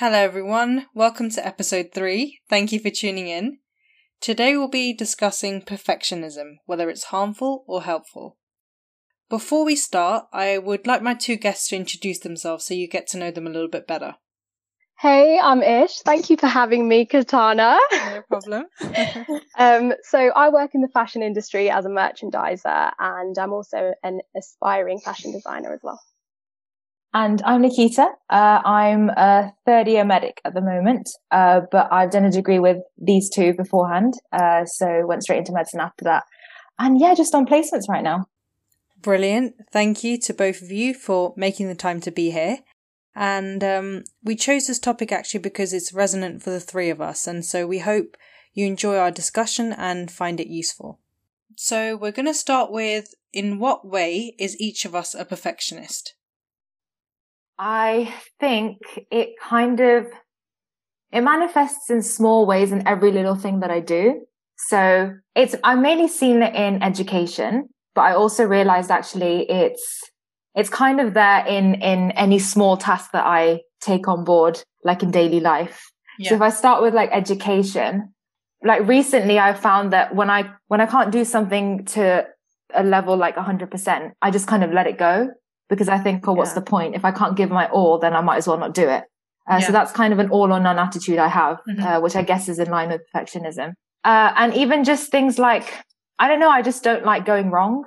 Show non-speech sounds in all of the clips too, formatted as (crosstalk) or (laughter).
Hello, everyone. Welcome to episode three. Thank you for tuning in. Today we'll be discussing perfectionism, whether it's harmful or helpful. Before we start, I would like my two guests to introduce themselves so you get to know them a little bit better. Hey, I'm Ish. Thank you for having me, Katana. No (laughs) problem. (laughs) um, so I work in the fashion industry as a merchandiser, and I'm also an aspiring fashion designer as well. And I'm Nikita. Uh, I'm a third year medic at the moment, uh, but I've done a degree with these two beforehand. Uh, so went straight into medicine after that. And yeah, just on placements right now. Brilliant. Thank you to both of you for making the time to be here. And um, we chose this topic actually because it's resonant for the three of us. And so we hope you enjoy our discussion and find it useful. So we're going to start with in what way is each of us a perfectionist? I think it kind of, it manifests in small ways in every little thing that I do. So it's, I've mainly seen it in education, but I also realized actually it's, it's kind of there in, in any small task that I take on board, like in daily life. Yeah. So if I start with like education, like recently I found that when I, when I can't do something to a level like 100%, I just kind of let it go because I think, oh, what's yeah. the point? If I can't give my all, then I might as well not do it. Uh, yeah. So that's kind of an all or none attitude I have, mm-hmm. uh, which I guess is in line with perfectionism. Uh, and even just things like, I don't know, I just don't like going wrong.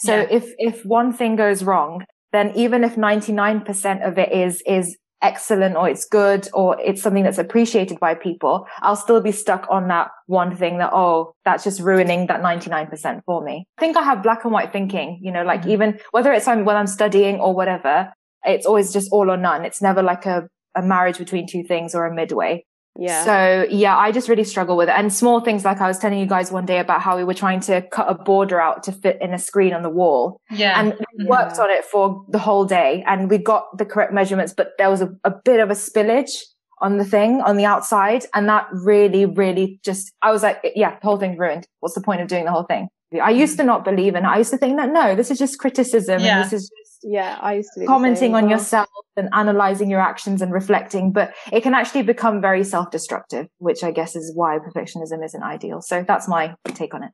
So yeah. if, if one thing goes wrong, then even if 99% of it is, is excellent or it's good or it's something that's appreciated by people, I'll still be stuck on that one thing that, oh, that's just ruining that 99% for me. I think I have black and white thinking, you know, like mm-hmm. even whether it's when I'm studying or whatever, it's always just all or none. It's never like a, a marriage between two things or a midway. Yeah. So yeah, I just really struggle with it. And small things like I was telling you guys one day about how we were trying to cut a border out to fit in a screen on the wall. Yeah. And we mm-hmm. worked on it for the whole day and we got the correct measurements, but there was a, a bit of a spillage on the thing on the outside. And that really, really just, I was like, yeah, the whole thing's ruined. What's the point of doing the whole thing? I used mm-hmm. to not believe in it. I used to think that no, this is just criticism yeah. and this is yeah, I used to be commenting on yourself and analyzing your actions and reflecting, but it can actually become very self-destructive, which I guess is why perfectionism isn't ideal. So that's my take on it.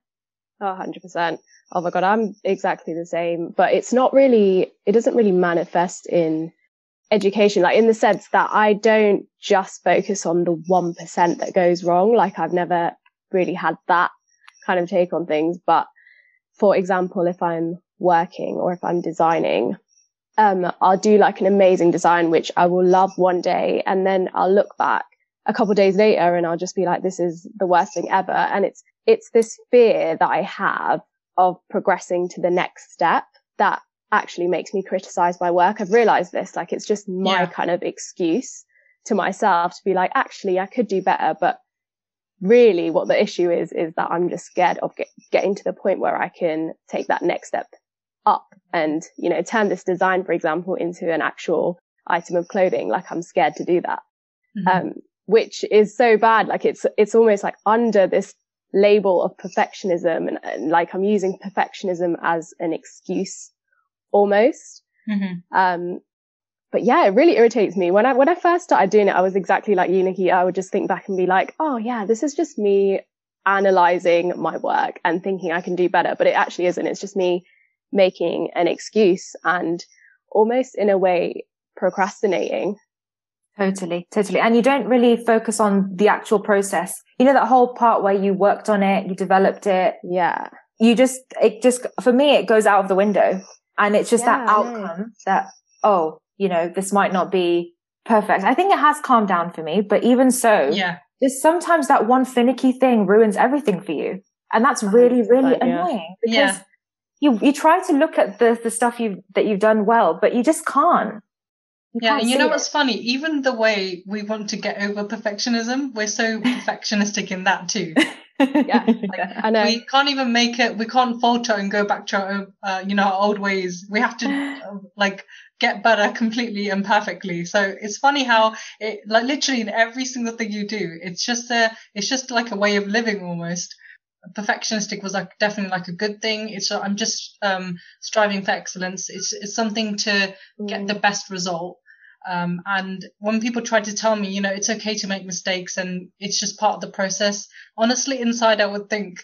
Oh, 100%. Oh my God, I'm exactly the same, but it's not really, it doesn't really manifest in education, like in the sense that I don't just focus on the 1% that goes wrong. Like I've never really had that kind of take on things. But for example, if I'm working or if I'm designing, um, I'll do like an amazing design, which I will love one day. And then I'll look back a couple days later and I'll just be like, this is the worst thing ever. And it's, it's this fear that I have of progressing to the next step that actually makes me criticize my work. I've realized this, like it's just my yeah. kind of excuse to myself to be like, actually, I could do better, but really what the issue is, is that I'm just scared of get, getting to the point where I can take that next step up and, you know, turn this design, for example, into an actual item of clothing. Like I'm scared to do that. Mm-hmm. Um, which is so bad. Like it's, it's almost like under this label of perfectionism and, and like I'm using perfectionism as an excuse almost. Mm-hmm. Um, but yeah, it really irritates me. When I, when I first started doing it, I was exactly like you, Nikki. I would just think back and be like, oh yeah, this is just me analyzing my work and thinking I can do better. But it actually isn't. It's just me making an excuse and almost in a way procrastinating. Totally, totally. And you don't really focus on the actual process. You know, that whole part where you worked on it, you developed it. Yeah. You just, it just, for me, it goes out of the window and it's just yeah, that outcome that, oh, you know, this might not be perfect. I think it has calmed down for me, but even so, yeah. there's sometimes that one finicky thing ruins everything for you. And that's really, really annoying because yeah you you try to look at the the stuff you that you've done well, but you just can't. You yeah, and you know what's funny? Even the way we want to get over perfectionism, we're so (laughs) perfectionistic in that too. (laughs) yeah, like, I know. We can't even make it. We can't falter and go back to our, uh, you know, our old ways. We have to uh, (laughs) like get better completely and perfectly. So it's funny how it, like, literally in every single thing you do, it's just a, it's just like a way of living almost perfectionistic was like definitely like a good thing. It's I'm just um, striving for excellence. It's it's something to get the best result. Um, and when people try to tell me, you know, it's okay to make mistakes and it's just part of the process, honestly, inside I would think,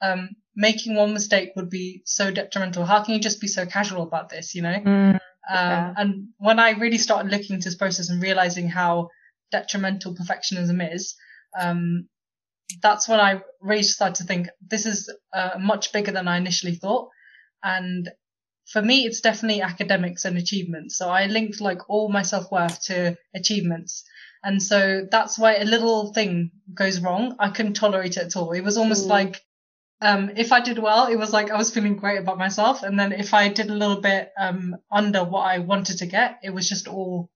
um, making one mistake would be so detrimental. How can you just be so casual about this, you know? Mm, Um, yeah. and when I really started looking into this process and realizing how detrimental perfectionism is, um, that's when I really started to think this is uh, much bigger than I initially thought. And for me, it's definitely academics and achievements. So I linked like all my self worth to achievements. And so that's why a little thing goes wrong. I couldn't tolerate it at all. It was almost Mm. like, um, if I did well, it was like I was feeling great about myself. And then if I did a little bit, um, under what I wanted to get, it was just all,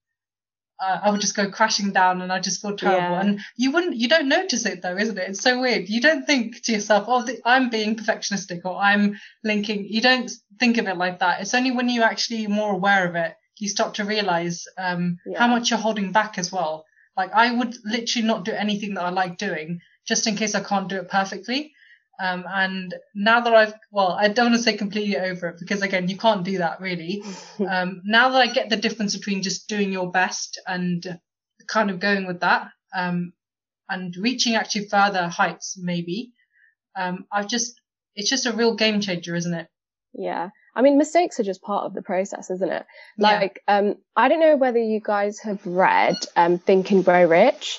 uh, I would just go crashing down and I just feel terrible. Yeah. And you wouldn't, you don't notice it though, isn't it? It's so weird. You don't think to yourself, oh, I'm being perfectionistic or I'm linking. You don't think of it like that. It's only when you actually more aware of it, you start to realize, um, Yeah. how much you're holding back as well. Like I would literally not do anything that I like doing just in case I can't do it perfectly. Um, and now that I've, well, I don't want to say completely over it because again, you can't do that really. (laughs) Um, now that I get the difference between just doing your best and kind of going with that, um, and reaching actually further heights, maybe, um, I've just, it's just a real game changer, isn't it? Yeah. I mean, mistakes are just part of the process, isn't it? Yeah. Like, um, I don't know whether you guys have read, um, Think and Grow Rich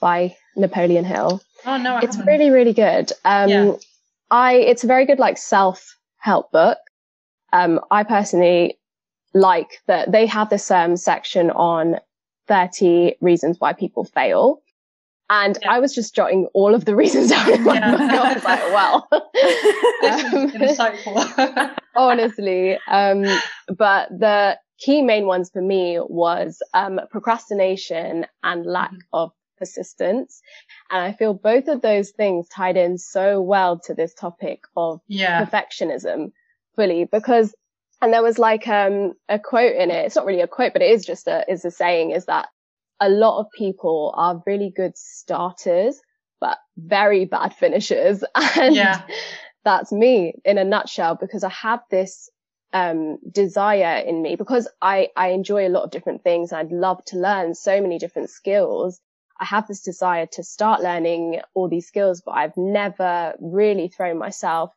by Napoleon Hill. Oh no, I It's haven't. really, really good. Um, Yeah. I, it's a very good, like, self-help book. Um, I personally like that they have this, um, section on 30 reasons why people fail. And Yeah. I was just jotting all of the reasons (laughs) down in my Yeah. book. I was like, well, (laughs) (laughs) This is insightful. honestly. Um, but the key main ones for me was um, procrastination and lack Mhm. of persistence. And I feel both of those things tied in so well to this topic of yeah. perfectionism fully because and there was like um a quote in it it's not really a quote but it is just a is a saying is that a lot of people are really good starters but very bad finishers (laughs) and Yeah. that's me in a nutshell because i have this um desire in me because i i enjoy a lot of different things and i'd love to learn so many different skills I have this desire to start learning all these skills, but I've never really thrown myself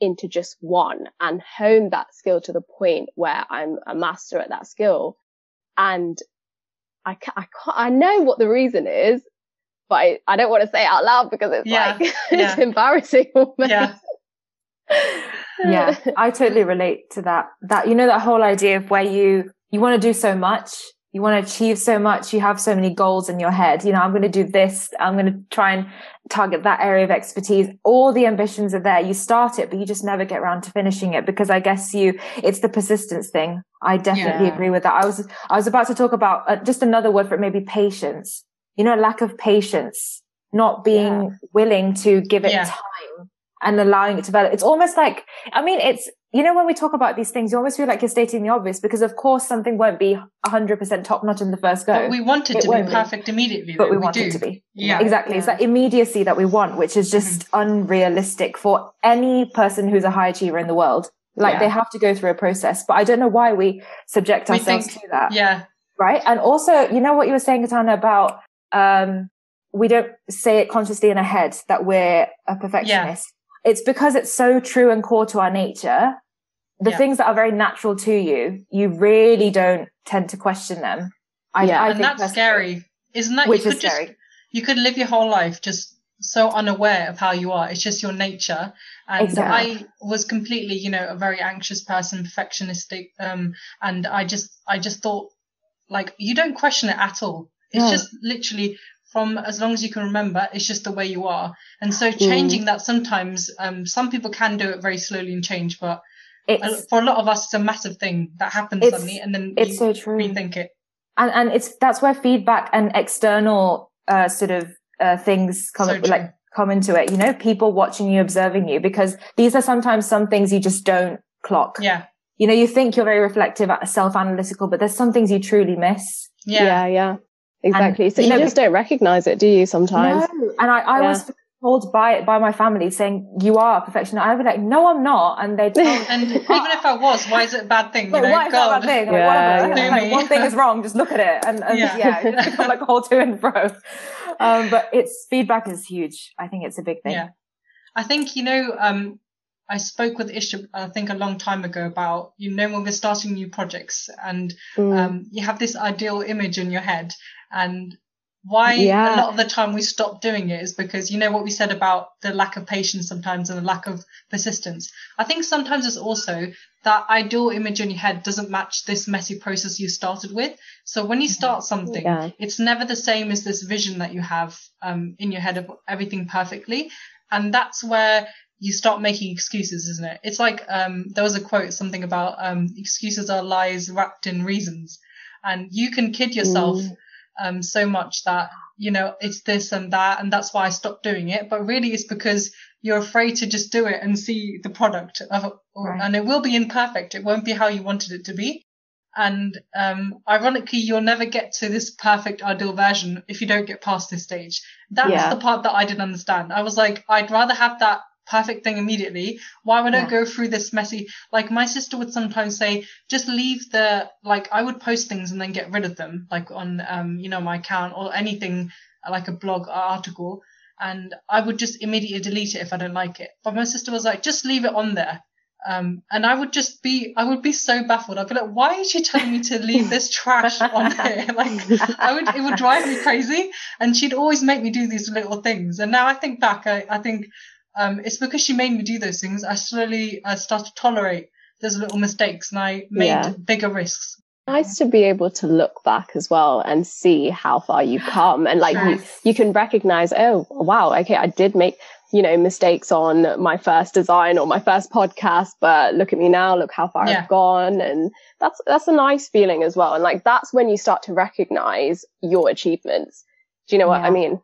into just one and honed that skill to the point where I'm a master at that skill. And I, ca- I can't, I know what the reason is, but I, I don't want to say it out loud because it's Yeah, like, (laughs) it's yeah. embarrassing. almost. Yeah. yeah, (laughs) I totally relate to that. That, you know, that whole idea of where you, you want to do so much, you want to achieve so much, you have so many goals in your head. You know, I'm going to do this. I'm going to try and target that area of expertise. All the ambitions are there. You start it, but you just never get around to finishing it because I guess you, it's the persistence thing. I definitely Yeah. agree with that. I was, I was about to talk about uh, just another word for it, maybe patience. You know, lack of patience, not being Yeah. willing to give it Yeah. time and allowing it to develop. It's almost like, I mean, it's, you know, when we talk about these things, you almost feel like you're stating the obvious because of course something won't be 100% top notch in the first go. But we want it It to be be. perfect immediately. but though. we want do. it to be. Yeah. Exactly. It's Yeah. that immediacy that we want, which is just unrealistic for any person who's a high achiever in the world. Like Yeah. they have to go through a process, but I don't know why we subject We ourselves think- to that Yeah. right? And also, you know what you were saying, Katana, about um, we don't say it consciously in our head that we're a perfectionist. It's because it's so true and core to our nature. The Yeah. things that are very natural to you, you really don't tend to question them. I, Yeah. I and think that's scary, isn't that? Which you is could just, scary. You could live your whole life just so unaware of how you are. It's just your nature. And Exactly. I was completely, you know, a very anxious person, perfectionistic. Um, and I just, I just thought, like, you don't question it at all. It's No. just literally from as long as you can remember, it's just the way you are. And so changing that sometimes, um, some people can do it very slowly and change, but It's, for a lot of us, it's a massive thing that happens suddenly, and then it's you so true. rethink it. and, and it's, that's where feedback and external, uh, sort of, uh, things come, So like, come into it, you know, people watching you, observing you, because these are sometimes some things you just don't clock. Yeah, you know, you think you're very reflective, self-analytical, but there's some things you truly miss. yeah, yeah, yeah. Exactly. so you you know, just don't recognize it, do you, sometimes? No. And I, I Yeah. was told by by my family saying you are a perfectionist. I'd be like, no, I'm not, and they (laughs) tell me. And even if I was, why is it a bad thing? You know, why is that a bad thing? Yeah, whatever. yeah. Like, one thing is wrong. Just look at it, and, and Yeah. yeah, it's (laughs) become like a whole to and fro. Um, but it's feedback is huge. I think it's a big thing. Yeah. I think, you know, um, I spoke with Isha, I think a long time ago about, you know, when we're starting new projects and Mm. um, you have this ideal image in your head and why Yeah. a lot of the time we stop doing it is because you know what we said about the lack of patience sometimes and the lack of persistence. I think sometimes it's also that ideal image in your head doesn't match this messy process you started with. So when you start something, Yeah. it's never the same as this vision that you have um, in your head of everything perfectly. And that's where you stop making excuses, isn't it? It's like um, there was a quote, something about um, excuses are lies wrapped in reasons. And you can kid yourself Mm. um, so much that, you know, it's this and that, and that's why I stopped doing it. But really, it's because you're afraid to just do it and see the product of. Right. And it will be imperfect. It won't be how you wanted it to be. And um, ironically, you'll never get to this perfect ideal version if you don't get past this stage. That's Yeah. the part that I didn't understand. I was like, I'd rather have that perfect thing immediately. Why would I go through this messy? Like my sister would sometimes say, just leave the like. I would post things and then get rid of them, like on um you know my account or anything like a blog article, and I would just immediately delete it if I don't like it. But my sister was like, just leave it on there. Um, and I would just be, I would be so baffled. I'd be like, why is she telling me to leave this trash on here? (laughs) Like, I would, it would drive me crazy. And she'd always make me do these little things. And now I think back, I, I think, um, it's because she made me do those things. I slowly, I started to tolerate those little mistakes and I made Yeah. bigger risks. nice to be able to look back as well and see how far you've (sighs) come and like you, you can recognize oh wow okay i did make you know mistakes on my first design or my first podcast but look at me now look how far Yeah. i've gone and that's that's a nice feeling as well and like that's when you start to recognize your achievements do you know what i mean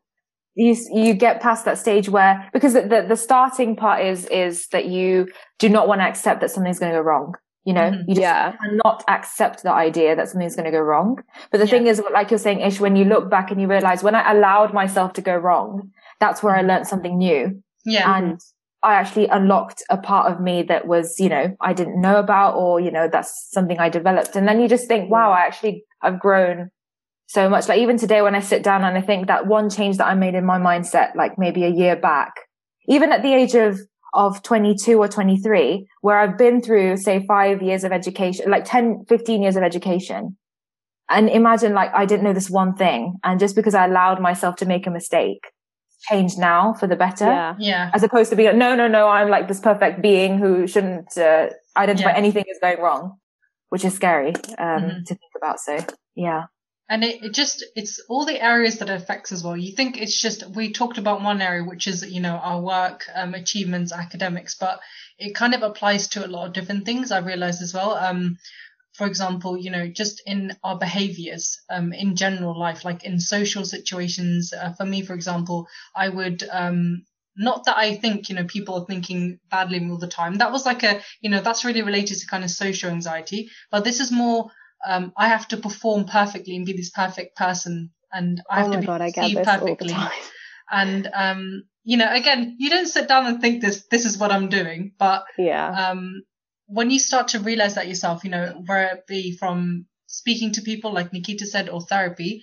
you you get past that stage where because the the, starting part is is that you do not want to accept that something's going to go wrong you know Mhm. you just yeah cannot accept the idea that something's going to go wrong but the Yeah. thing is like you're saying ish when you look back and you realize when i allowed myself to go wrong that's where i learned something new Yeah. and I actually unlocked a part of me that was, you know, I didn't know about, or, you know, that's something I developed. And then you just think, wow, I actually, I've grown so much. Like even today when I sit down and I think that one change that I made in my mindset, like maybe a year back, even at the age of, of 22 or 23, where I've been through, say, five years of education, like 10, 15 years of education. And imagine like I didn't know this one thing. And just because I allowed myself to make a mistake, change now for the better yeah yeah. as opposed to being no no no i'm like this perfect being who shouldn't uh, identify Yeah. anything as going wrong which is scary um Mhm. to think about so yeah And it, it just, it's all the areas that it affects as well. You think it's just, we talked about one area, which is, you know, our work, um, achievements, academics, but it kind of applies to a lot of different things. I realized as well. Um, for example, you know, just in our behaviors, um, in general life, like in social situations, uh, for me, for example, I would, um, not that I think, you know, people are thinking badly all the time. That was like a, you know, that's really related to kind of social anxiety, but this is more, um, I have to perform perfectly and be this perfect person, and I have oh to be god perceived this all the perfectly. And um, you know, again, you don't sit down and think this this is what I'm doing, but yeah um, when you start to realize that yourself, you know, whether it be from speaking to people like Nikita said or therapy,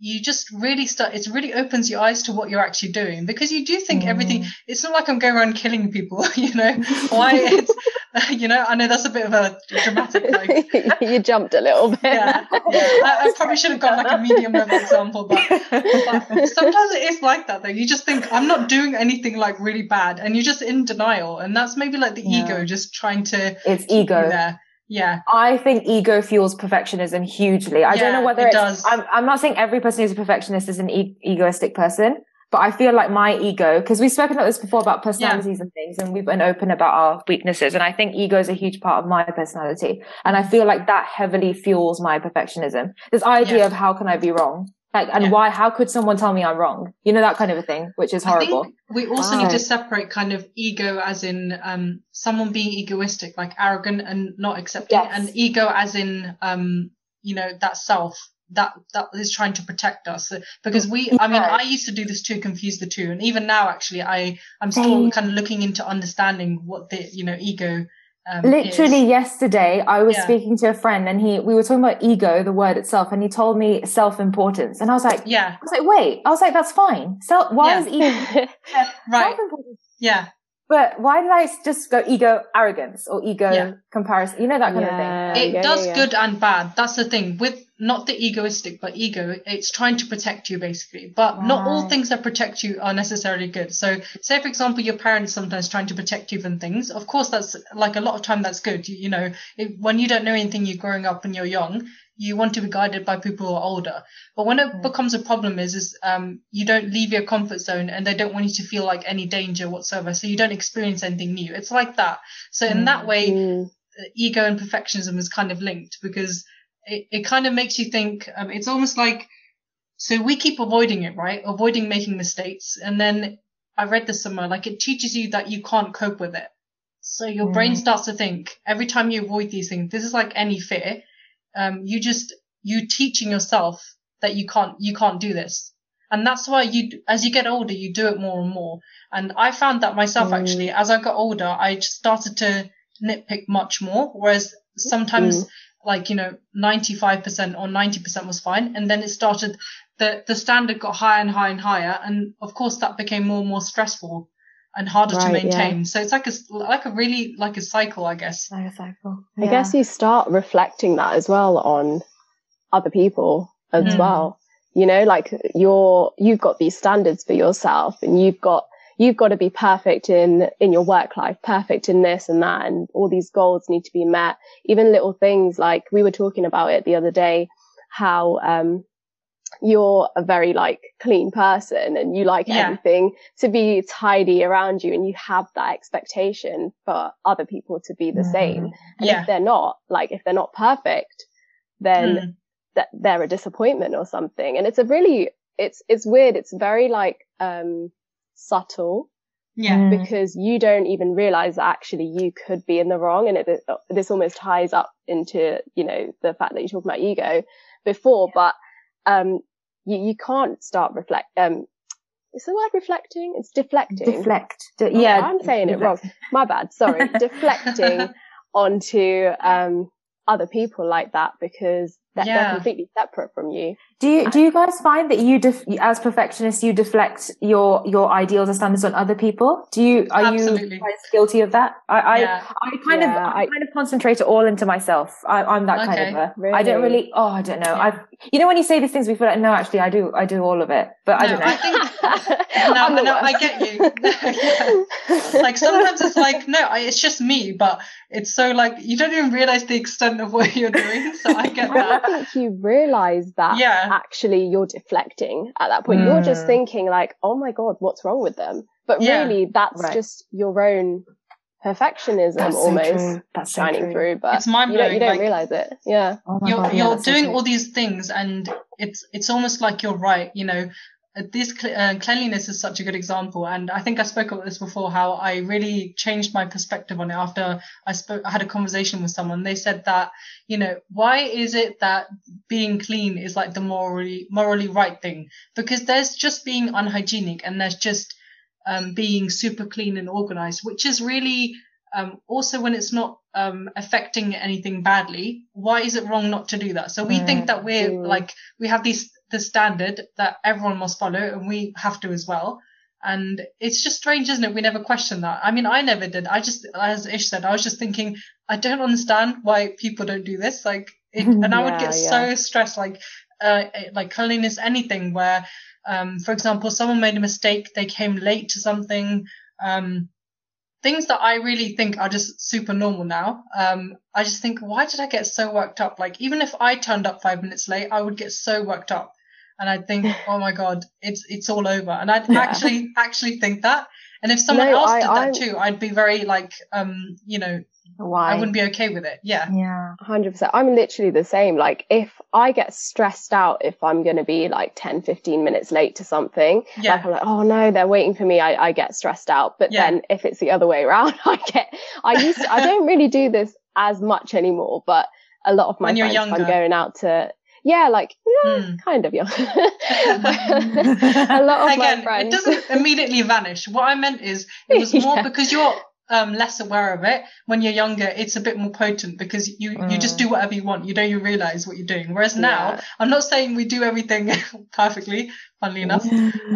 you just really start, it really opens your eyes to what you're actually doing because you do think everything, Mm. it's not like I'm going around killing people, (laughs) you know, (laughs) why it's, (laughs) you know, I know that's a bit of a dramatic, like, (laughs) you jumped a little bit yeah, yeah. I, I probably should have got like a medium level example, but, but (laughs) sometimes it is like that though. You just think I'm not doing anything like really bad, and you're just in denial, and that's maybe like the Yeah. ego just trying to it's ego there. Yeah, I think ego fuels perfectionism hugely. I don't Yeah, know whether it it's, does. I'm, I'm not saying every person who's a perfectionist is an e- egoistic person, but I feel like my ego, because we've spoken about this before about personalities and things, and we've been open about our weaknesses. And I think ego is a huge part of my personality. And I feel like that heavily fuels my perfectionism. This idea Yeah. of how can I be wrong? Like, and Yeah. why, how could someone tell me I'm wrong? You know, that kind of a thing, which is horrible. We also need to separate kind of ego as in um, someone being egoistic, like arrogant and not accepting, Yes. and ego as in um, you know that self that that is trying to protect us because we i mean i used to do this too confuse the two and even now actually i i'm still kind of looking into understanding what the you know ego um, Literally is. yesterday, I was yeah. speaking to a friend, and he we were talking about ego, the word itself, and he told me self importance, and I was like, yeah, I was like, wait, I was like, that's fine. So why yeah. is ego (laughs) (laughs) right? Yeah, but why did I just go ego arrogance or ego yeah. comparison? You know that kind yeah. of thing. It yeah, does good and bad. That's the thing with not the egoistic, but ego. It's trying to protect you basically. But right. not all things that protect you are necessarily good. So, say for example, your parents sometimes trying to protect you from things. Of course, that's like a lot of time that's good. You, you know, it, when you don't know anything, you're growing up and you're young you want to be guided by people who are older. But when it mm. becomes a problem is, is um, you don't leave your comfort zone and they don't want you to feel like any danger whatsoever. So you don't experience anything new. It's like that. So in mm. that way, mm. ego and perfectionism is kind of linked because it, it kind of makes you think, um, it's almost like, so we keep avoiding it, right? Avoiding making mistakes. And then I read this somewhere, like it teaches you that you can't cope with it. So your brain mm. starts to think every time you avoid these things, this is like any fear um, you just you teaching yourself that you can't you can't do this. And that's why you as you get older you do it more and more. And i found that myself mm. actually as i got older i started to nitpick much more whereas sometimes mm. like you know 95% or 90% was fine. And then it started the the standard got higher and higher and higher. And of course that became more and more stressful and harder right, to maintain. Yeah. So it's like a like a really like a cycle, I guess. Like a cycle. Yeah. I guess you start reflecting that as well on other people as mm. well. You know, like you're you've got these standards for yourself, and you've got you've got to be perfect in in your work life, perfect in this and that, and all these goals need to be met. Even little things like we were talking about it the other day, how um, you're a very like clean person and you like yeah. everything to be tidy around you and you have that expectation for other people to be the mm. same. And yeah. if they're not, like if they're not perfect, then mm. that they're a disappointment or something. And it's a really, it's, it's weird. It's very like, um, subtle. Yeah. Mm. Because you don't even realize that actually you could be in the wrong. And it, this almost ties up into, you know, the fact that you talk about ego before, but um, you, you can't start reflect, um, is the word reflecting? It's deflecting. Deflect. De- yeah. I'm saying deflect. it wrong. My bad. Sorry. (laughs) deflecting onto, um, other people like that because they're, yeah. they're completely separate from you. Do you do you guys find that you, def- as perfectionists, you deflect your your ideals and standards on other people? Do you are Absolutely. you guilty of that? I yeah. I, I kind yeah. of I kind of concentrate it all into myself. I, am that okay. kind of a. Really? I don't really. Oh, I don't know. I you know when you say these things, we feel like no, actually, I do. I do all of it, but (laughs) no, I don't know. I think, no, no, I get you. (laughs) like sometimes it's like no, I, it's just me, but it's so like you don't even realize the extent of what you're doing. So I get (laughs) that. I don't think you realize that. Yeah actually you're deflecting at that point. Mm. You're just hmm. thinking like, oh my God, what's wrong with them? But yeah. really that's right. just your own perfectionism that's almost so that's shining so through. But it's mind blowing. You don't, you don't like, realize it. Yeah. Oh you're, God, you're yeah, doing so all these things and it's, it's almost like you're right. You know, this uh, cleanliness is such a good example and i think i spoke about this before how i really changed my perspective on it after i spoke i had a conversation with someone. They said that you know why is it that being clean is like the morally morally right thing? Because there's just being unhygienic and there's just um, being super clean and organized which is really um, also when it's not um, affecting anything badly why is it wrong not to do that? So we mm, think that we're mm. like we have these the standard that everyone must follow and we have to as well and it's just strange isn't it we never question that i mean i never did i just as ish said i was just thinking i don't understand why people don't do this like it, (laughs) and i would get yeah. so stressed like uh like cleanliness anything where um for example someone made a mistake they came late to something um things that I really think are just super normal now. Um, I just think, why did I get so worked up? Like, even if I turned up five minutes late, I would get so worked up. And I'd think, (laughs) oh my God, it's, it's all over. And I'd yeah. actually, actually think that. And if someone no, else I, did that I'm... too, I'd be very like, um, you know, why? I wouldn't be okay with it. Yeah. Yeah. 100%. I'm literally the same. Like if I get stressed out if I'm going to be like 10, 15 minutes late to something, yeah. like I'm like, oh no, they're waiting for me. I, I get stressed out. But yeah. then if it's the other way around, (laughs) I get, I used to, I don't really do this as much anymore, but a lot of my when friends, I'm going out to, yeah, like yeah, Hmm. kind of young. (laughs) a lot of Again, my friends. it doesn't immediately vanish. What I meant is it was more (laughs) Yeah. because you're um, less aware of it. When you're younger, it's a bit more potent because you you just Mm. do whatever you want. You don't even realize what you're doing. Whereas now, Yeah. I'm not saying we do everything (laughs) perfectly. Funnily enough,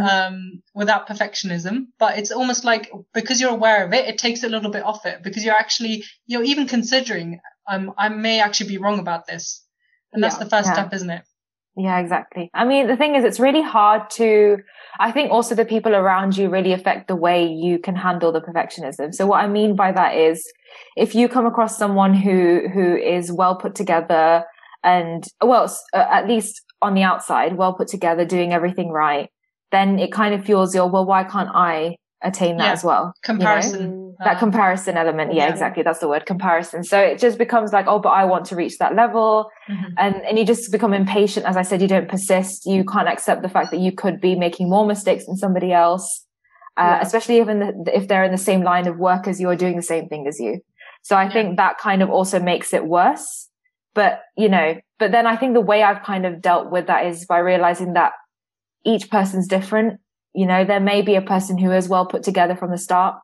um, without perfectionism, but it's almost like because you're aware of it, it takes a little bit off it because you're actually you're even considering um I may actually be wrong about this, and that's Yeah. the first Yeah. step, isn't it? Yeah, exactly. I mean, the thing is, it's really hard to, I think also the people around you really affect the way you can handle the perfectionism. So what I mean by that is if you come across someone who, who is well put together and, well, uh, at least on the outside, well put together, doing everything right, then it kind of fuels your, well, why can't I attain that Yeah. as well? you know? Comparison. that uh, comparison element. Yeah, yeah. exactly. That's the word comparison. So it just becomes like, oh, but I want to reach that level. mhm. And, and you just become impatient. As I said, you don't persist. You can't accept the fact that you could be making more mistakes than somebody else. Uh, Yeah. especially even the, if they're in the same line of work as you or doing the same thing as you. So I think that kind of also makes it worse. But, you know, but then I think the way I've kind of dealt with that is by realizing that each person's different. You know, there may be a person who is well put together from the start.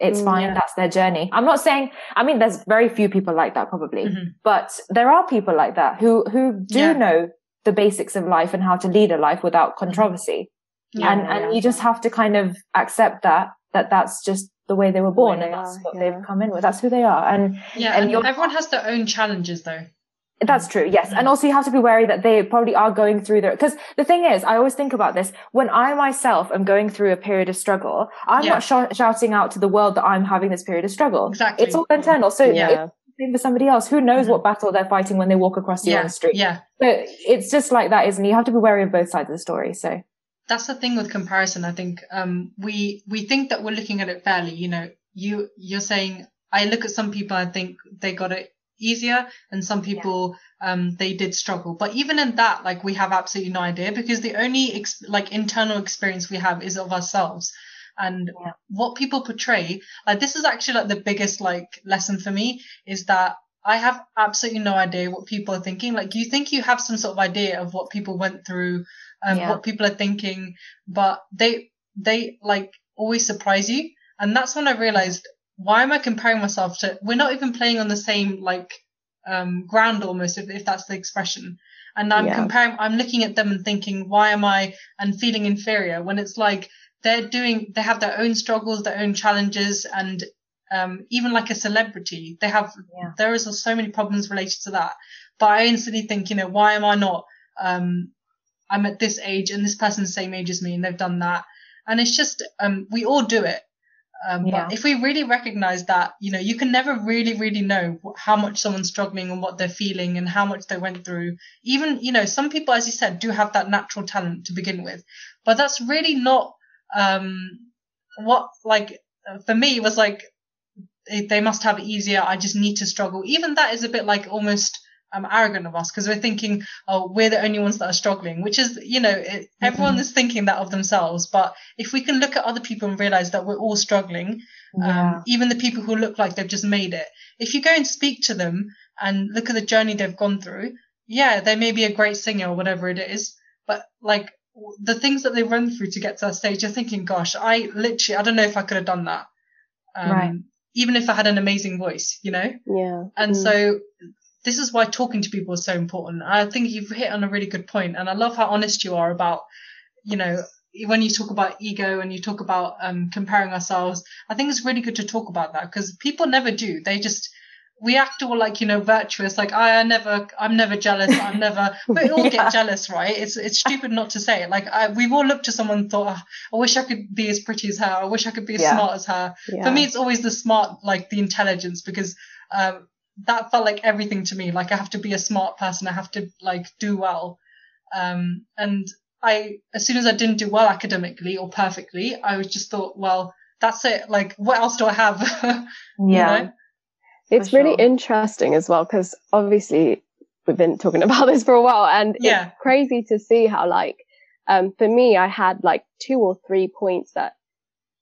It's Mm, fine. yeah. That's their journey. I'm not saying, I mean, there's very few people like that probably, Mhm. but there are people like that who, who do Yeah. know the basics of life and how to lead a life without controversy. Yeah. and, and you just have to kind of accept that, that that's just the way they were born they and that's are, what they've come in with. That's who they are. And Yeah, and and, everyone has their own challenges though. That's true. Yes. And also you have to be wary that they probably are going through their, because the thing is, I always think about this. When I myself am going through a period of struggle, I'm Yeah. not sh- shouting out to the world that I'm having this period of struggle. Exactly. It's all internal. So yeah. same for somebody else. Who knows Mhm. what battle they're fighting when they walk across Yeah, the street? yeah. So it's just like that, isn't it? You have to be wary of both sides of the story. So That's the thing with comparison. I think um, we we think that we're looking at it fairly. You know, you you're saying I look at some people I think they got it easier, and some people um, they did struggle. But even in that, like we have absolutely no idea because the only ex- like internal experience we have is of ourselves. And Yeah. what people portray, like this is actually like the biggest like lesson for me is that I have absolutely no idea what people are thinking. Like you think you have some sort of idea of what people went through, um, Yeah. what people are thinking, but they they like always surprise you. And that's when I realized why am I comparing myself to? We're not even playing on the same like um, ground almost, if if that's the expression. And I'm Yeah. comparing. I'm looking at them and thinking, why am I and feeling inferior when it's like they're doing they have their own struggles their own challenges and um, even like a celebrity they have Yeah. there is so many problems related to that but i instantly think you know why am i not um, i'm at this age and this person's the same age as me and they've done that and it's just um, we all do it um, Yeah. but if we really recognize that you know you can never really really know how much someone's struggling and what they're feeling and how much they went through. Even you know some people as you said do have that natural talent to begin with. But that's really not um what like for me was like they must have it easier. I just need to struggle. Even that is a bit like almost um, arrogant of us because we're thinking oh we're the only ones that are struggling which is you know it, everyone is thinking that of themselves but if we can look at other people and realize that we're all struggling yeah. um, even the people who look like they've just made it. If you go and speak to them and look at the journey they've gone through, yeah, they may be a great singer or whatever it is, but like w- the things that they run through to get to that stage, you're thinking, gosh, I literally, I don't know if I could have done that. Um, Right. Even if I had an amazing voice, you know? Yeah. And Mm. so this is why talking to people is so important. I think you've hit on a really good point, and I love how honest you are about, you know, when you talk about ego and you talk about um, comparing ourselves. I think it's really good to talk about that because people never do. They just we act all like you know virtuous, like I, I never, I'm never jealous. I'm never. (laughs) But We all Yeah. get jealous, right? It's it's stupid not to say it. Like I, we've all looked to someone and thought, oh, I wish I could be as pretty as her. I wish I could be as Yeah. smart as her yeah. for me it's always the smart like the intelligence because um that felt like everything to me like i have to be a smart person i have to like do well um and i as soon as i didn't do well academically or perfectly i was just thought well that's it like what else do i have (laughs) You yeah. know? It's For really interesting as well because obviously we've been talking (laughs) about this for a while, and Yeah. it's crazy to see how like um for me I had like two or three points that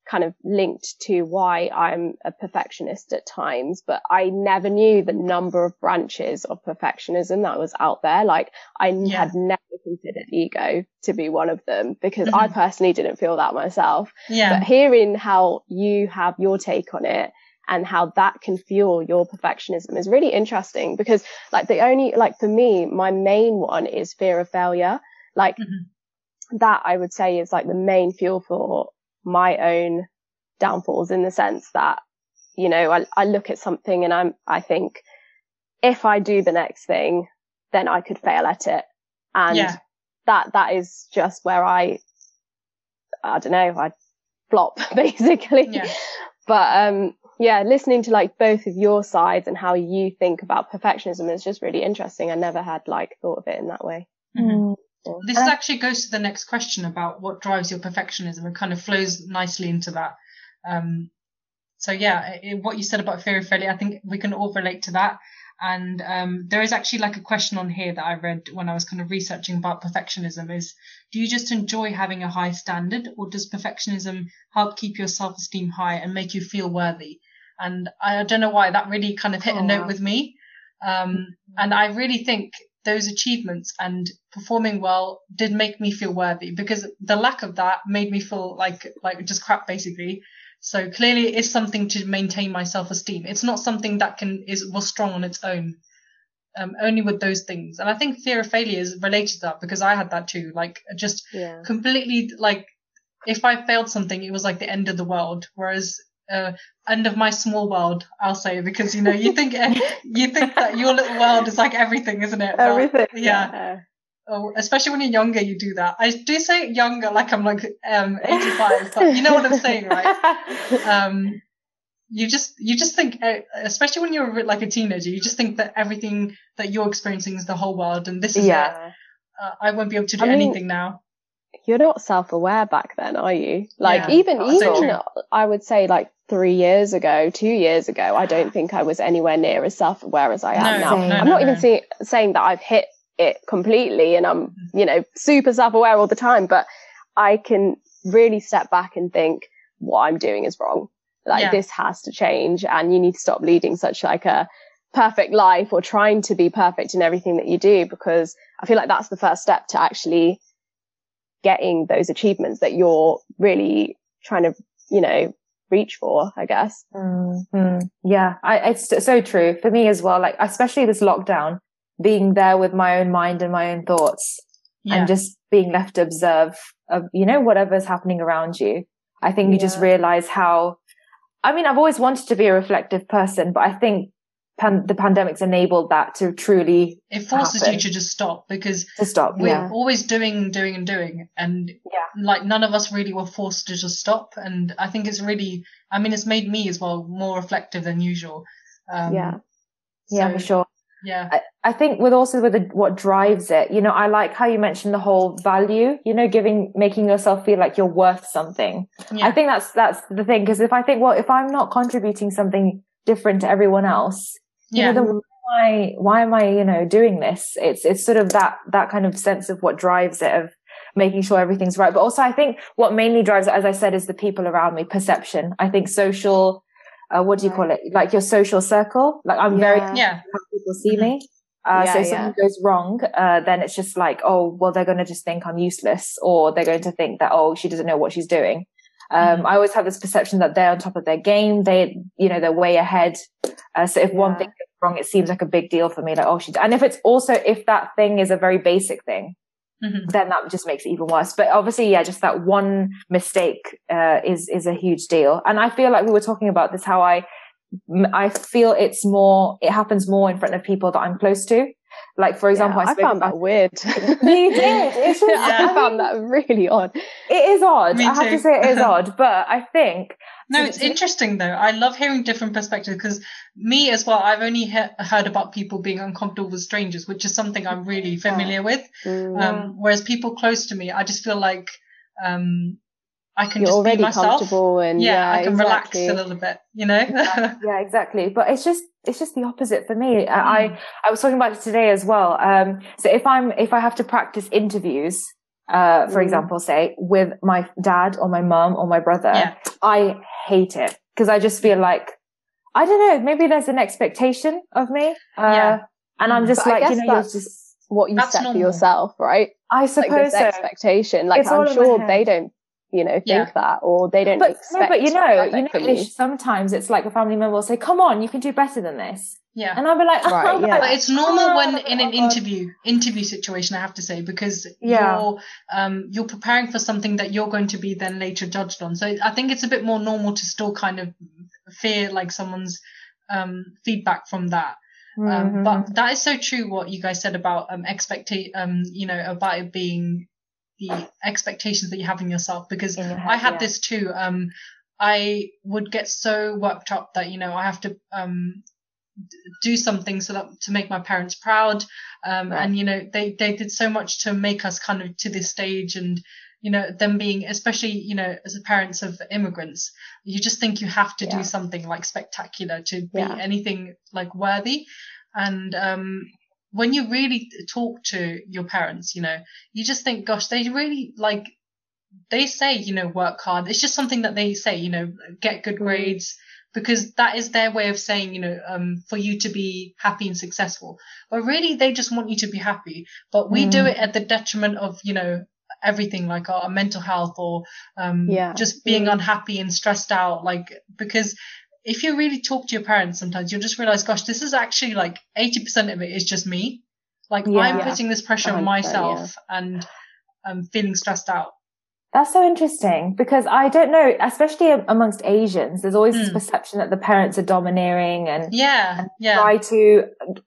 kind of linked to why I'm a perfectionist at times, but I never knew the number of branches of perfectionism that was out there. Like I yeah. had never considered ego to be one of them because mm-hmm. I personally didn't feel that myself. Yeah. But hearing how you have your take on it and how that can fuel your perfectionism is really interesting because like the only, like for me, my main one is fear of failure. Like mm-hmm. that I would say is like the main fuel for my own downfalls in the sense that, you know, I, I look at something and I'm, I think if I do the next thing, then I could fail at it. And yeah. that, that is just where I, I don't know, I flop (laughs) basically. Yeah. But, um, yeah, listening to like both of your sides and how you think about perfectionism is just really interesting. I never had like thought of it in that way. Mm-hmm. This uh, actually goes to the next question about what drives your perfectionism. It kind of flows nicely into that. Um, so yeah, it, what you said about fear of failure, I think we can all relate to that. And um, there is actually like a question on here that I read when I was kind of researching about perfectionism is, do you just enjoy having a high standard or does perfectionism help keep your self-esteem high and make you feel worthy? And I don't know why that really kind of hit oh, a note wow. with me. Um, and I really think those achievements and performing well did make me feel worthy because the lack of that made me feel like like just crap basically. So clearly it is something to maintain my self-esteem. It's not something that can is was strong on its own. Um, only with those things. And I think fear of failure is related to that because I had that too. Like just yeah. completely like if I failed something, it was like the end of the world. Whereas uh, end of my small world, I'll say, because you know you think you think that your little world is like everything, isn't it? But, everything. Yeah. yeah. Oh, especially when you're younger, you do that. I do say younger, like I'm like um 85, but you know what I'm saying, right? (laughs) Um, you just you just think, especially when you're like a teenager, you just think that everything that you're experiencing is the whole world, and this is yeah. it. Uh, I won't be able to do I mean, anything now you're not self-aware back then, are you? Like yeah, even even I would say like three years ago, two years ago, I don't think I was anywhere near as self-aware as I am no, now. No, I'm no, not even see, saying that I've hit it completely and I'm, mm-hmm. you know, super self-aware all the time, but I can really step back and think what I'm doing is wrong. Like yeah. this has to change and you need to stop leading such like a perfect life or trying to be perfect in everything that you do because I feel like that's the first step to actually getting those achievements that you're really trying to, you know, reach for, I guess. Mm-hmm. Yeah, I, it's so true for me as well. Like, especially this lockdown, being there with my own mind and my own thoughts yeah. and just being left to observe of, you know, whatever's happening around you. I think you just realize how, I mean, I've always wanted to be a reflective person, but I think pan- the pandemic's enabled that to truly it forces happen. you to just stop because to stop we're yeah. always doing doing and doing and yeah. like none of us really were forced to just stop and i think it's really i mean it's made me as well more reflective than usual um, yeah yeah so, for sure yeah I, I think with also with the, what drives it you know i like how you mentioned the whole value you know giving making yourself feel like you're worth something yeah. i think that's that's the thing because if i think well if i'm not contributing something different to everyone else yeah. you know, the, why, why am I, you know, doing this? It's, it's sort of that, that kind of sense of what drives it of making sure everything's right. But also I think what mainly drives it, as I said, is the people around me, perception. I think social, uh, what do you call it? Like your social circle. Like I'm very, yeah, people see me. Uh, yeah, so if yeah. something goes wrong, uh, then it's just like, oh, well, they're going to just think I'm useless or they're going to think that, oh, she doesn't know what she's doing. Um, mm-hmm. I always have this perception that they're on top of their game. They, you know, they're way ahead. Uh, so if yeah. one thing goes wrong, it seems like a big deal for me. Like, oh, she, and if it's also, if that thing is a very basic thing, mm-hmm. then that just makes it even worse. But obviously, yeah, just that one mistake, uh, is, is a huge deal. And I feel like we were talking about this, how I, I feel it's more, it happens more in front of people that I'm close to. Like, for example, yeah, (laughs) (laughs) I, I, found that weird. you did. It's just, yeah. I found that really odd. It is odd. Me I have to say it is (laughs) odd, but I think. No, it's interesting though. I love hearing different perspectives because me as well, I've only he- heard about people being uncomfortable with strangers, which is something I'm really familiar with. Mm. Um, whereas people close to me, I just feel like, um, I can You're just already be myself. comfortable and yeah, yeah I can exactly. relax a little bit, you know? (laughs) yeah, exactly. But it's just, it's just the opposite for me. Mm. I, I was talking about it today as well. Um, so if I'm, if I have to practice interviews, uh, for Mm. example, say with my dad or my mum or my brother, Yeah. I hate it because I just feel like, I don't know, maybe there's an expectation of me. Uh, Yeah. and I'm just But like, you know, you're just, What you set normal. for yourself, right? I Like suppose this so. expectation. Like It's I'm sure they don't, you know, think Yeah. that or they don't But, expect no, but you know, you know, from you. Sometimes it's like a family member will say, come on, you can do better than this. Yeah. And I'll be like, (laughs) Right, oh, yeah. But it's normal oh, when in an oh, God. interview interview situation, I have to say, because Yeah. you're um you're preparing for something that you're going to be then later judged on. So I think it's a bit more normal to still kind of fear like someone's um feedback from that. Um, Mhm. but that is so true what you guys said about um expecta- um you know about it being the expectations that you have in yourself because In your head, I had yeah. this too. Um, I would get so worked up that you know I have to um do something so that to make my parents proud. Um, Right. and you know they they did so much to make us kind of to this stage and. You know, them being, especially, you know, as parents of immigrants, you just think you have to Yeah. do something like spectacular to be Yeah. anything like worthy. And, um, when you really talk to your parents, you know, you just think, gosh, they really like, they say, you know, work hard. It's just something that they say, you know, get good Mhm. grades because that is their way of saying, you know, um, for you to be happy and successful. But really, they just want you to be happy. But we do Mm. it at the detriment of, you know, everything like our, our mental health or, um, Yeah. just being Mm. unhappy and stressed out. Like, because if you really talk to your parents sometimes, you'll just realize, gosh, this is actually like 80% of it is just me. Like, I'm Yeah. putting this pressure on 100%, myself and I'm feeling stressed out. That's so interesting because I don't know, especially amongst Asians, there's always this Mm. perception that the parents are domineering and Yeah. Yeah. try to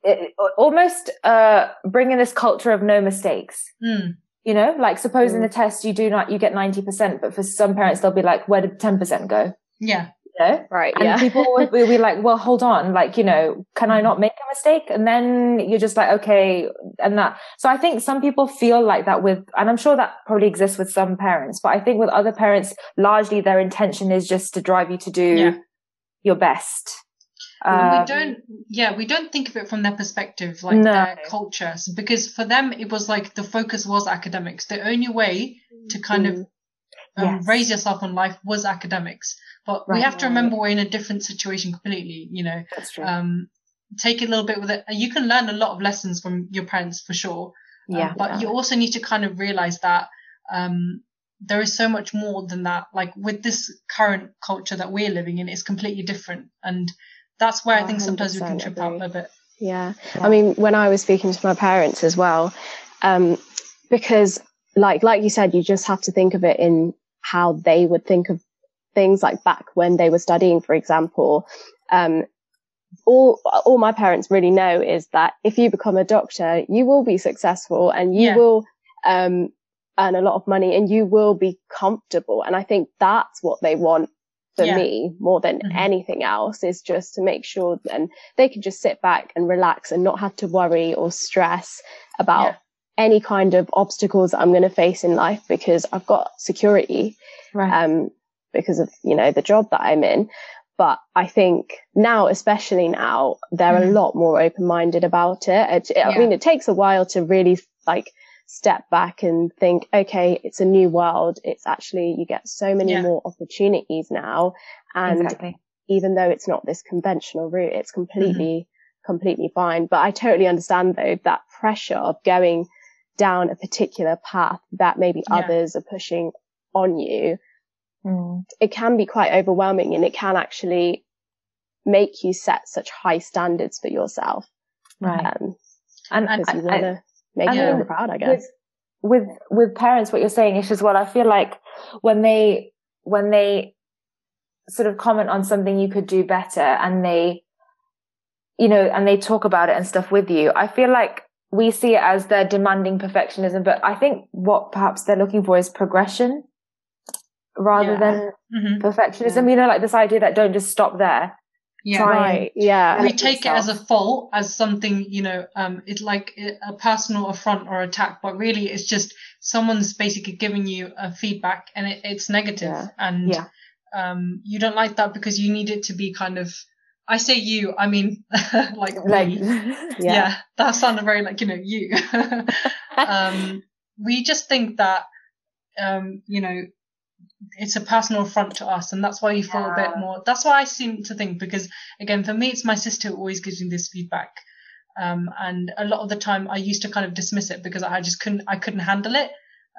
uh, almost uh, bring in this culture of no mistakes. Mm. You know, like suppose in Mm. the test you do not, you get 90%, but for some parents, they'll be like, where did 10% go? Yeah. You know? Right. And yeah. people will will be like, well, hold on, like, you know, can I not make a mistake? And then you're just like, okay, and that. So I think some people feel like that with, and I'm sure that probably exists with some parents, but I think with other parents, largely their intention is just to drive you to do Yeah. your best. Um, we don't yeah we don't think of it from their perspective like No. their culture because for them it was like the focus was academics the only way to kind of Um, Yes. raise yourself in life was academics but we have to remember we're in a different situation completely you know That's true. um take it a little bit with it you can learn a lot of lessons from your parents for sure Um, yeah. but you also need to kind of realize that um there is so much more than that like with this current culture that we're living in it's completely different and that's where i think sometimes we can 100% trip out agree. a bit Yeah. Yeah. I mean, when I was speaking to my parents as well, um, because like, like you said, you just have to think of it in how they would think of things like back when they were studying, for example. Um, all, all my parents really know is that if you become a doctor, you will be successful and you Yeah. will, um, earn a lot of money and you will be comfortable. And I think that's what they want for Yeah. me more than Mhm. anything else is just to make sure then they can just sit back and relax and not have to worry or stress about Yeah. Any kind of obstacles I'm going to face in life because I've got security right. um, because of you know the job that I'm in. But I think now, especially now, they're a Mhm. lot more open-minded about it. It- it- I mean, it takes a while to really like step back and think, okay, it's a new world. It's actually you get so many Yeah. more opportunities now, and exactly. even though it's not this conventional route, it's completely, completely fine. But I totally understand though that pressure of going down a particular path that maybe Yeah. others are pushing on you. Mm. It can be quite overwhelming and it can actually make you set such high standards for yourself. Right. Um, and because you want to make I mean, own proud, I with guess. with with parents what you're saying is as well i feel like when they when they sort of comment on something you could do better and they you know and they talk about it and stuff with you i feel like we see it as they're demanding perfectionism but i think what perhaps they're looking for is progression rather Yeah. than Mhm. perfectionism you know like this idea that don't just stop there yeah Right. Yeah. we help take it as a yourself. fault as something you know um it's like a personal affront or attack but really it's just someone's basically giving you a feedback and it, it's negative Yeah. and Yeah. um you don't like that because you need it to be kind of i say you i mean (laughs) like like. (laughs) Yeah. yeah. that sounded very like you know you (laughs) um we just think that, um, you know, it's a personal affront to us, and that's why you feel yeah. a bit more. That's why I seem to think because again, for me, it's my sister who always gives me this feedback. Um, and a lot of the time I used to kind of dismiss it because I just couldn't, I couldn't handle it.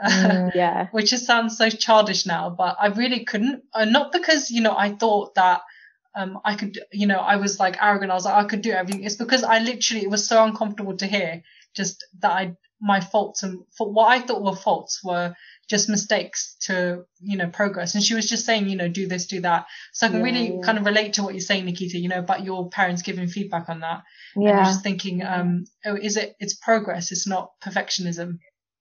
Mm, yeah. which just sounds so childish now, but I really couldn't. Uh, not because, you know, I thought that, um, I could, you know, I was like arrogant. I was like, I could do everything. It's because I literally, it was so uncomfortable to hear just that I, my faults and for what I thought were faults were just mistakes to, you know, progress. And she was just saying, you know, do this, do that. So I can yeah, really yeah. kind of relate to what you're saying, Nikita, you know, about your parents giving feedback on that. Yeah. And just thinking, um, oh, is it, it's progress. It's not perfectionism.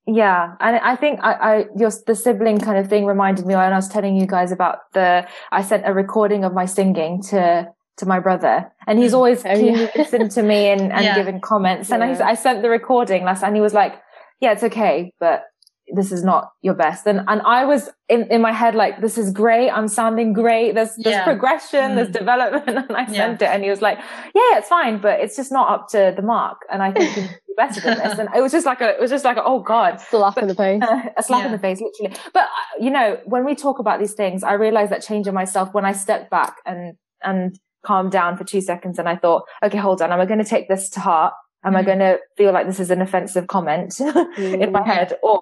Yeah. And I think I, I, your, the sibling kind of thing reminded me when I was telling you guys about the, I sent a recording of my singing to, to my brother and he's mm. (laughs) always oh, yeah. listened to me and, and (laughs) yeah. given comments. And I, I sent the recording last and he was like, yeah, it's okay, but this is not your best. And, and I was in, in my head, like, this is great. I'm sounding great. There's, there's yeah. progression, mm. there's development. (laughs) And I sent it and he was like, yeah, it's fine, but it's just not up to the mark. And I think you can do better than this. (laughs) And it was just like a, it was just like, a, oh God. Slap but, in the face. Uh, (laughs) a slap yeah. in the face, literally. But, uh, you know, when we talk about these things, I realized that change in myself when I stepped back and, and calmed down for two seconds and I thought, okay, hold on. Am I going to take this to heart? Am mm. I going to feel like this is an offensive comment mm. in my head? Or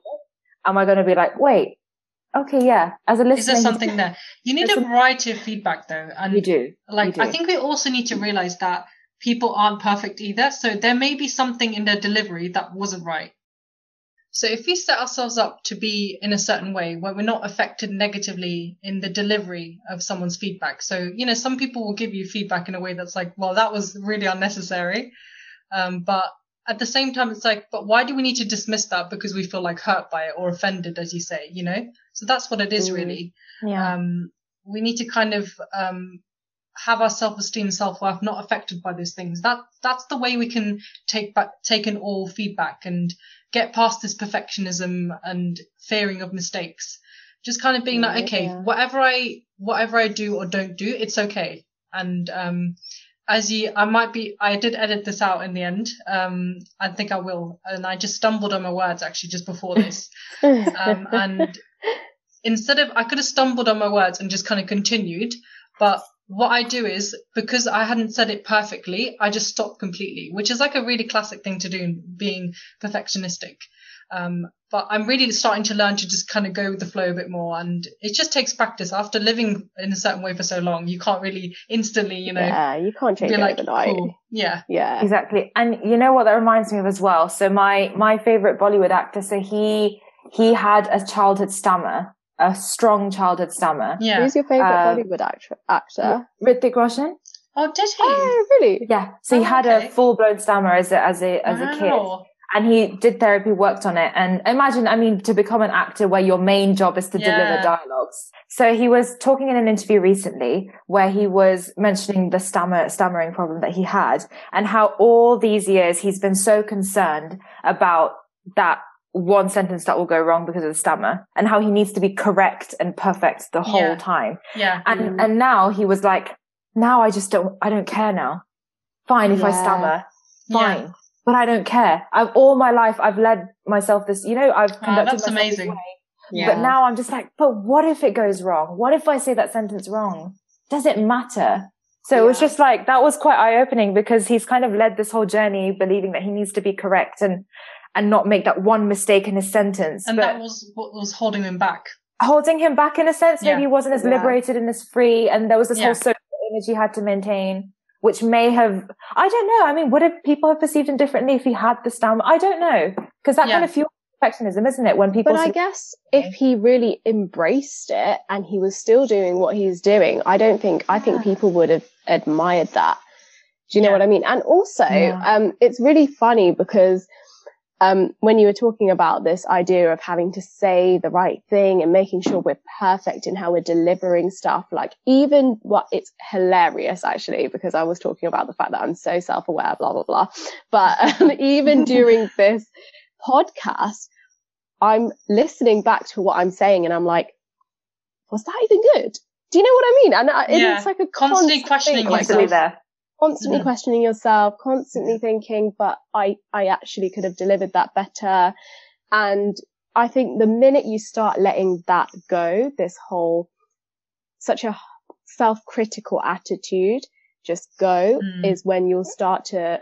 am I going to be like, wait, okay, yeah, as a listener. Is there something there? You need a variety of feedback though. And you do. Like, you do. I think we also need to realize that people aren't perfect either. So there may be something in their delivery that wasn't right. So if we set ourselves up to be in a certain way where we're not affected negatively in the delivery of someone's feedback. So, you know, some people will give you feedback in a way that's like, well, that was really unnecessary. Um, but at the same time, it's like, but why do we need to dismiss that because we feel like hurt by it or offended, as you say, you know? So that's what it is mm. really. Yeah. Um, we need to kind of, um, have our self-esteem, self-worth not affected by those things. That, that's the way we can take back, take in all feedback and get past this perfectionism and fearing of mistakes. Just kind of being like, okay, yeah. whatever I, whatever I do or don't do, it's okay. And, um, as you, I might be, I did edit this out in the end. Um, I think I will. And I just stumbled on my words actually just before this. um, (laughs) and instead of, I could have stumbled on my words and just kind of continued. But what I do is because I hadn't said it perfectly, I just stopped completely, which is like a really classic thing to do being perfectionistic. Um, but I'm really starting to learn to just kind of go with the flow a bit more. And it just takes practice. After living in a certain way for so long, you can't really instantly, you know. Yeah, you can't change it like, overnight. Cool. Yeah. Yeah. Exactly. And you know what that reminds me of as well? So my, my favorite Bollywood actor, so he, he had a childhood stammer, a strong childhood stammer. Yeah. Who's your favorite uh, Bollywood actor? actor? Hrithik Roshan. Oh, did he? Oh, really? Yeah. So oh, he had okay. a full blown stammer as a, as a, as wow. a kid and he did therapy, worked on it. And imagine, I mean, to become an actor where your main job is to yeah. deliver dialogues. So he was talking in an interview recently where he was mentioning the stammer, stammering problem that he had and how all these years he's been so concerned about that one sentence that will go wrong because of the stammer and how he needs to be correct and perfect the whole yeah. time. Yeah. And, mm. and now he was like, now I just don't, I don't care now. Fine if yeah. I stammer. Fine. Yeah but I don't care. I've all my life I've led myself this, you know, I've oh, conducted oh, that's myself amazing. This way. Yeah. But now I'm just like, but what if it goes wrong? What if I say that sentence wrong? Does it matter? So yeah. it was just like, that was quite eye opening because he's kind of led this whole journey believing that he needs to be correct and, and not make that one mistake in his sentence. And but that was what was holding him back. Holding him back in a sense. Maybe he wasn't as liberated and as free. And there was this whole social image he had to maintain which may have, I don't know. I mean, would have people have perceived him differently if he had the stammer? I don't know. Because that yeah. kind of fuels perfectionism, isn't it? When people. But I guess if he really embraced it and he was still doing what he's doing, I don't think, I think people would have admired that. Do you know yeah. what I mean? And also, yeah. um, it's really funny because um, when you were talking about this idea of having to say the right thing and making sure we're perfect in how we're delivering stuff, like even what it's hilarious actually, because I was talking about the fact that I'm so self-aware, blah, blah, blah. But um, (laughs) even during this podcast, I'm listening back to what I'm saying and I'm like, was that even good? Do you know what I mean? And I, yeah. it's like a constantly questioning yourself. There constantly mm-hmm. questioning yourself, constantly thinking, but I, I actually could have delivered that better. And I think the minute you start letting that go, this whole such a self-critical attitude, just go mm. is when you'll start to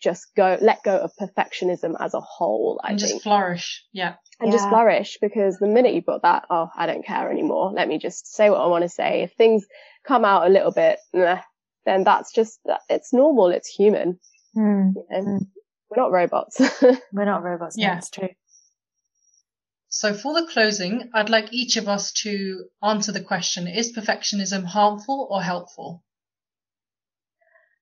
just go, let go of perfectionism as a whole. I and think. just flourish. Yeah. And yeah. just flourish because the minute you put that, oh, I don't care anymore. Let me just say what I want to say. If things come out a little bit, then that's just, it's normal. It's human. Mm. You know? mm. We're not robots. (laughs) We're not robots. Yeah. That's true. So for the closing, I'd like each of us to answer the question, is perfectionism harmful or helpful?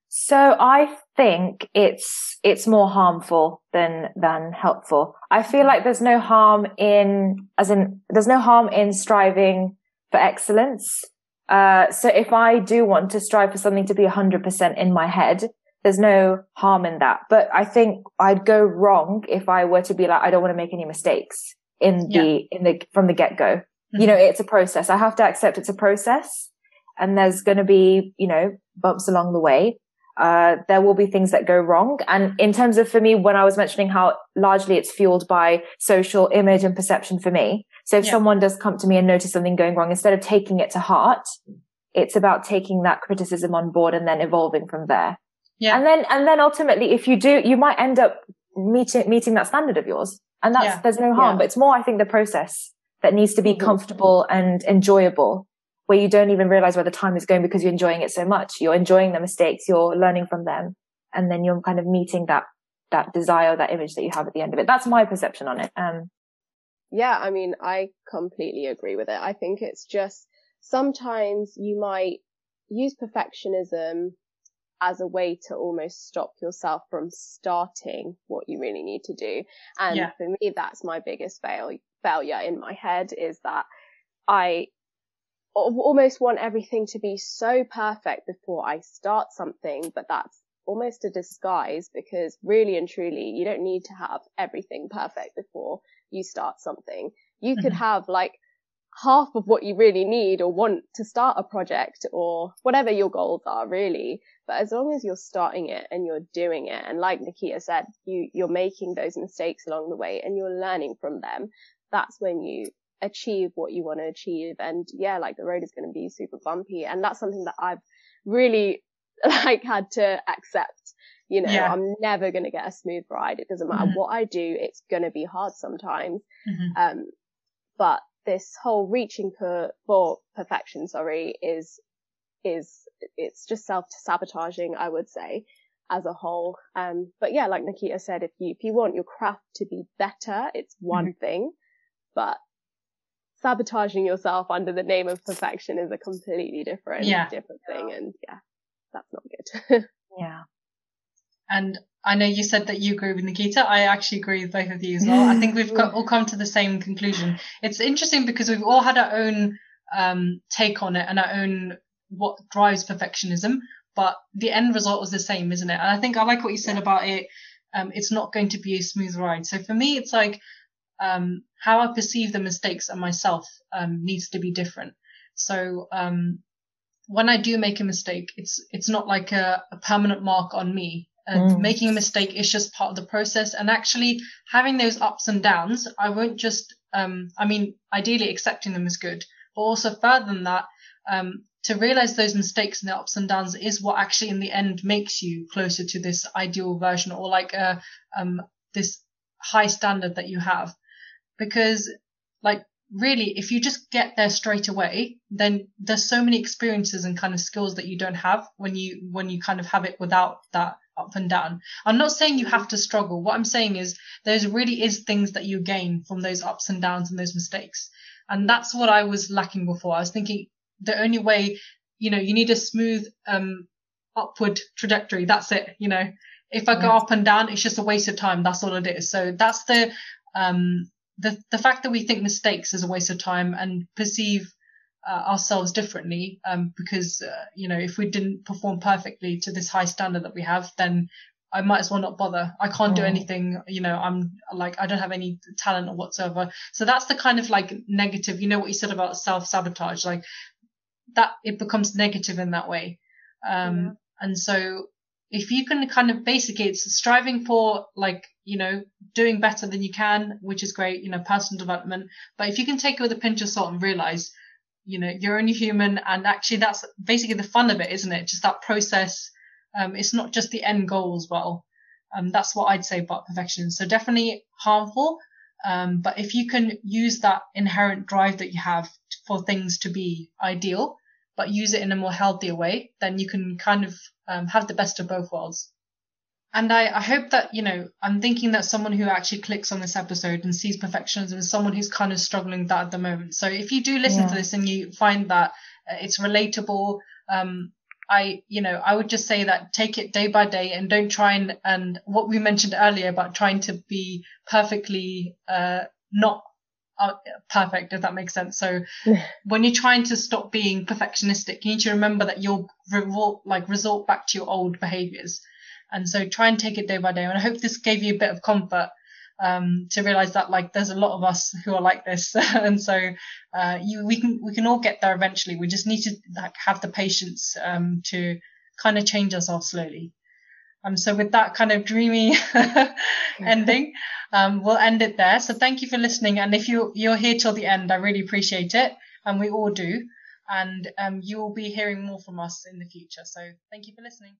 So I think it's it's more harmful than than helpful. I feel like there's no harm in as in there's no harm in striving for excellence. Uh, so if I do want to strive for something to be 100% in my head, there's no harm in that. But I think I'd go wrong if I were to be like, I don't want to make any mistakes in yeah. the in the from the get go. Mm-hmm. You know, it's a process. I have to accept it's a process, and there's going to be you know bumps along the way uh, there will be things that go wrong. And in terms of for me, when I was mentioning how largely it's fueled by social image and perception for me. So if yeah. someone does come to me and notice something going wrong, instead of taking it to heart, it's about taking that criticism on board and then evolving from there. Yeah. And then, and then ultimately, if you do, you might end up meeting, meeting that standard of yours. And that's, yeah. there's no harm, yeah. but it's more, I think, the process that needs to be mm-hmm. comfortable and enjoyable where you don't even realize where the time is going because you're enjoying it so much. You're enjoying the mistakes, you're learning from them, and then you're kind of meeting that that desire, that image that you have at the end of it. That's my perception on it. Um, yeah, I mean, I completely agree with it. I think it's just sometimes you might use perfectionism as a way to almost stop yourself from starting what you really need to do. And yeah. for me, that's my biggest fail, failure in my head is that I almost want everything to be so perfect before I start something, but that's almost a disguise because really and truly, you don't need to have everything perfect before you start something. You mm-hmm. could have like half of what you really need or want to start a project or whatever your goals are really. But as long as you're starting it and you're doing it, and like Nikita said, you, you're making those mistakes along the way and you're learning from them, that's when you achieve what you want to achieve. And yeah, like the road is going to be super bumpy. And that's something that I've really (laughs) like had to accept. You know, yeah. I'm never going to get a smooth ride. It doesn't matter mm-hmm. what I do. It's going to be hard sometimes. Mm-hmm. Um, but this whole reaching for, for perfection, sorry, is, is, it's just self sabotaging, I would say, as a whole. Um, but yeah, like Nikita said, if you, if you want your craft to be better, it's one mm-hmm. thing, but sabotaging yourself under the name of perfection is a completely different, yeah. different thing. And yeah, that's not good. (laughs) yeah. And I know you said that you agree with Nikita. I actually agree with both of you as well. I think we've got, all come to the same conclusion. It's interesting because we've all had our own um, take on it and our own what drives perfectionism, but the end result is the same, isn't it? And I think I like what you said about it. Um, it's not going to be a smooth ride. So for me, it's like um, how I perceive the mistakes and myself um, needs to be different. So um, when I do make a mistake, it's it's not like a, a permanent mark on me. And mm. making a mistake is just part of the process. And actually having those ups and downs, I won't just. Um, I mean, ideally accepting them is good, but also further than that, um, to realize those mistakes and the ups and downs is what actually in the end makes you closer to this ideal version or like a um, this high standard that you have because like really if you just get there straight away then there's so many experiences and kind of skills that you don't have when you when you kind of have it without that up and down. I'm not saying you have to struggle. What i'm saying is there's really is things that you gain from those ups and downs and those mistakes. And that's what i was lacking before. I was thinking the only way you know you need a smooth um upward trajectory. That's it you know. If i go up and down it's just a waste of time. That's all it is. So that's the um the the fact that we think mistakes is a waste of time and perceive uh, ourselves differently um, because uh, you know if we didn't perform perfectly to this high standard that we have then I might as well not bother. I can't do mm. anything, you know, I'm like, I don't have any talent or whatsoever. So that's the kind of like negative, you know, what you said about self sabotage, like that it becomes negative in that way. Um, yeah. and so if you can kind of basically, it's striving for like you know, doing better than you can, which is great, you know, personal development. But if you can take it with a pinch of salt and realize, you know, you're only human and actually that's basically the fun of it, isn't it? Just that process. Um, it's not just the end goal as well. Um, that's what I'd say about perfection. So definitely harmful. Um, but if you can use that inherent drive that you have for things to be ideal, but use it in a more healthier way, then you can kind of um, have the best of both worlds. And I, I hope that, you know, I'm thinking that someone who actually clicks on this episode and sees perfectionism is someone who's kind of struggling with that at the moment. So if you do listen yeah. to this and you find that uh, it's relatable, um, I, you know, I would just say that take it day by day and don't try and, and what we mentioned earlier about trying to be perfectly, uh, not uh, perfect, if that makes sense. So when you're trying to stop being perfectionistic, you need to remember that you'll revol- like resort back to your old behaviors. And so try and take it day by day. And I hope this gave you a bit of comfort um, to realize that like there's a lot of us who are like this, (laughs) and so uh, you we can we can all get there eventually. We just need to like have the patience um, to kind of change ourselves slowly. Um, so with that kind of dreamy (laughs) ending, um, we'll end it there. So thank you for listening, and if you you're here till the end, I really appreciate it, and we all do. And um, you will be hearing more from us in the future. So thank you for listening.